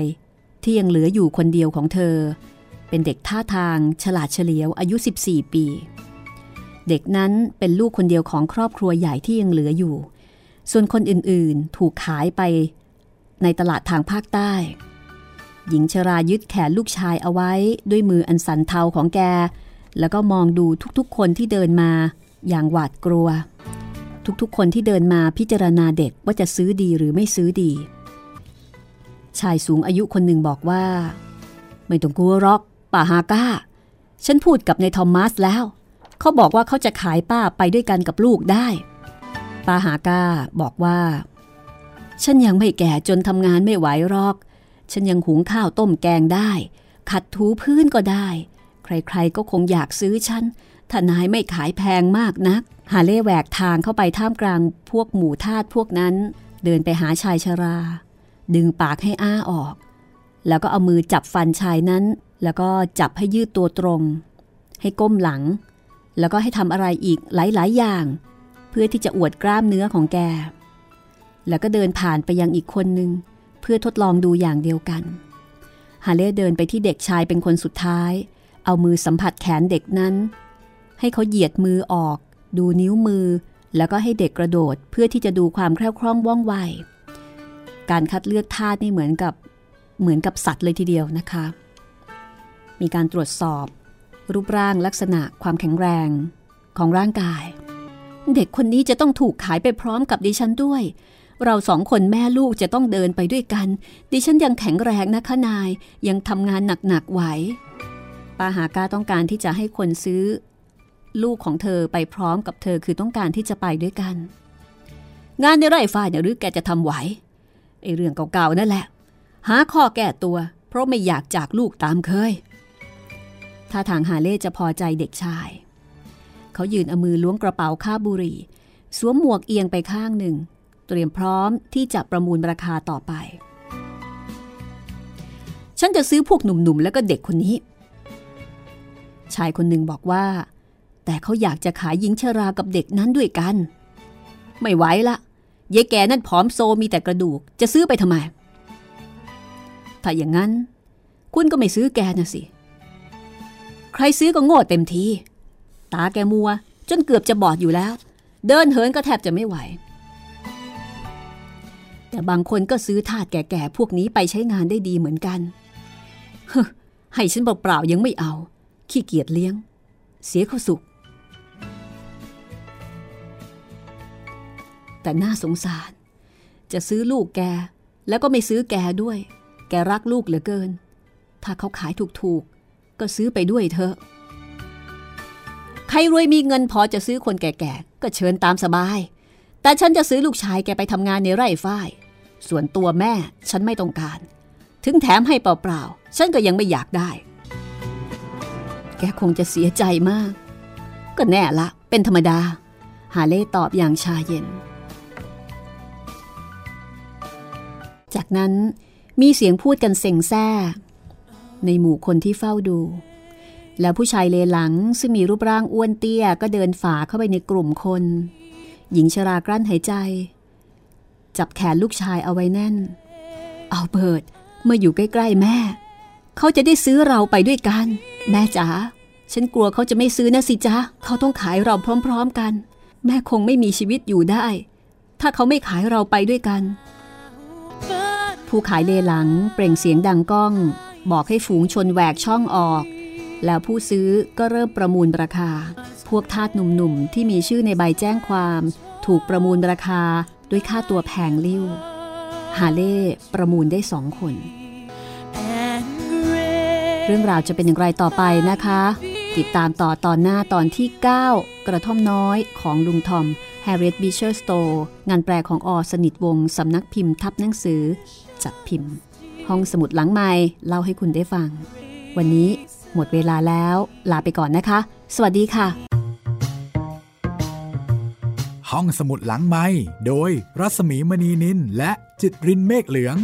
ที่ยังเหลืออยู่คนเดียวของเธอ เป็นเด็กท่าทางฉลาดเฉลียวอายุ 14 ปี เด็กนั้นเป็นลูกคนเดียวของครอบครัวใหญ่ที่ยังเหลืออยู่ ส่วนคนอื่นๆถูกขายไปในตลาดทางภาคใต้ หญิงชรายึดแขนลูกชายเอาไว้ด้วยมืออันสันเทาของแก แล้วก็มองดูทุกๆคนที่เดินมาอย่างหวาดกลัว ทุกๆ คนที่เดินมาพิจารณาเด็กว่าจะซื้อดีหรือไม่ซื้อดี ชายสูงอายุคนหนึ่งบอกว่า ไม่ต้องกลัวรอกป้าฮาก้า ฉันพูดกับนายทอมมัสแล้ว เขาบอกว่าเขาจะขายป้าไปด้วยกันกับลูกได้ ป้าฮาก้าบอกว่า ฉันยังไม่แก่จนทำงานไม่ไหวรอก ฉันยังหุงข้าวต้มแกงได้ ขัดถูพื้นก็ได้ ใครๆก็คงอยากซื้อฉัน ถ้านายไม่ขายแพงมากนักฮาเล่แหวกทางเข้าไปท่ามกลางพวกหมู่ทาสพวกนั้น เดินไปหาชายชรา ดึงปากให้อ้าออก แล้วก็เอามือจับฟันชายนั้น แล้วก็จับให้ยืดตัวตรง ให้ก้มหลัง แล้วก็ให้ทำอะไรอีกหลายๆอย่าง เพื่อที่จะอวดกล้ามเนื้อของแก แล้วก็เดินผ่านไปยังอีกคนหนึ่งเพื่อทดลองดูอย่างเดียวกันฮาเล่เดินไปที่เด็กชายเป็นคนสุดท้าย เอามือสัมผัสแขนเด็กนั้น ให้เขาเหยียดมือออก ดูนิ้วมือ แล้วก็ให้เด็กกระโดดเพื่อที่จะดูความแคล่วคล่องว่องไว การคัดเลือกทาสนี่เหมือนกับเหมือนกับสัตว์เลยทีเดียวนะคะ มีการตรวจสอบ รูปร่างลักษณะความแข็งแรงของร่างกาย เด็กคนนี้จะต้องถูกขายไปพร้อมกับดิฉันด้วย เราสองคนแม่ลูกจะต้องเดินไปด้วยกัน ดิฉันยังแข็งแรงนะคะนายยังทำงานหนักๆไหวปาหาก้าต้องการที่จะให้คนซื้อ ลูกของเธอไปพร้อมกับเธอคือต้องการที่จะไปด้วยกัน งานในไร่ฝ้ายเนี่ยหรือแกจะทำไหวไอเรื่องเก่าๆนั่นแหละ หาข้อแก้ตัว เพราะไม่อยากจากลูกตามเคยถ้าทางฮาเล่จะพอใจเด็กชาย เขายืนเอามือล้วงกระเป๋าค่าบุหรี่ สวมหมวกเอียงไปข้างหนึ่ง เตรียมพร้อมที่จะประมูลราคาต่อไป ฉันจะซื้อพวกหนุ่มๆ แล้วก็เด็กคนนี้ ชายคนหนึ่งบอกว่า แต่เขาอยากจะขายหญิงชรากับเด็กนั้นด้วยกัน ไม่ไหวละยายแกนั่นผอมโซมีแต่กระดูกจะซื้อไปทำไม ถ้าอย่างนั้น คุณก็ไม่ซื้อแกนะสิ ใครซื้อก็โง่เต็มทีตาแกมัว จนเกือบจะบอดอยู่แล้ว เดินเหินก็แทบจะไม่ไหว แต่บางคนก็ซื้อทาสแก่ๆพวกนี้ไปใช้งานได้ดีเหมือนกันเฮ้ให้ฉันเปล่าๆยังไม่เอา ขี้เกียจเลี้ยง เสียเขาสุข แต่น่าสงสาร จะซื้อลูกแก แล้วก็ไม่ซื้อแกด้วย แกรักลูกเหลือเกิน ถ้าเขาขายถูกๆ ก็ซื้อไปด้วยเถอะ ใครรวยมีเงินพอจะซื้อคนแก่ๆ ก็เชิญตามสบาย แต่ฉันจะซื้อลูกชายแกไปทำงานในไร่ฝ้าย ส่วนตัวแม่ฉันไม่ต้องการ ถึงแถมให้เปล่าๆ ฉันก็ยังไม่อยากได้ แกคงจะเสียใจมาก ก็แน่ละ เป็นธรรมดา ฮาเล่ตอบอย่างชาเย็น จากนั้นมีเสียงพูดกันเซ็งแซ่ในหมู่คนที่เฝ้าดู แล้วผู้ชายเลหลังซึ่งมีรูปร่างอ้วนเตี้ยก็เดินฝ่าเข้าไปในกลุ่มคน หญิงชรากลั้นหายใจ จับแขนลูกชายเอาไว้แน่น เอาเบิร์ตเมื่ออยู่ใกล้ๆแม่ เขาจะได้ซื้อเราไปด้วยกัน แม่จ๋าฉันกลัวเขาจะไม่ซื้อนะสิจ๊ะเขาต้องขายเราพร้อม ๆกัน แม่คงไม่มีชีวิตอยู่ได้ ถ้าเขาไม่ขายเราไปด้วยกัน ผู้ขายเลหลังเปล่งเสียงดังก้อง บอกให้ฝูงชนแหวกช่องออก แล้วผู้ซื้อก็เริ่มประมูลราคา พวกทาสหนุ่มๆ ที่มีชื่อในใบแจ้งความ ถูกประมูลราคาด้วยค่าตัวแพงลิ้ว ฮาเล่ประมูลได้สองคน เรื่องราวจะเป็นอย่างไรต่อไปนะคะ ติดตามต่อตอนหน้าตอนที่ 9 กระท่อมน้อยของลุงทอม Harriet Beecher Stowe งานแปลของอสนิทวง สำนักพิมพ์ทับหนังสือ จัดพิมพ์ ห้องสมุดหลังไม้เล่าให้คุณได้ฟัง วันนี้หมดเวลาแล้วลาไปก่อนนะคะ สวัสดีค่ะ ห้องสมุดหลังไม้โดยรัศมีมณีนินและจิตรินเมฆเหลือง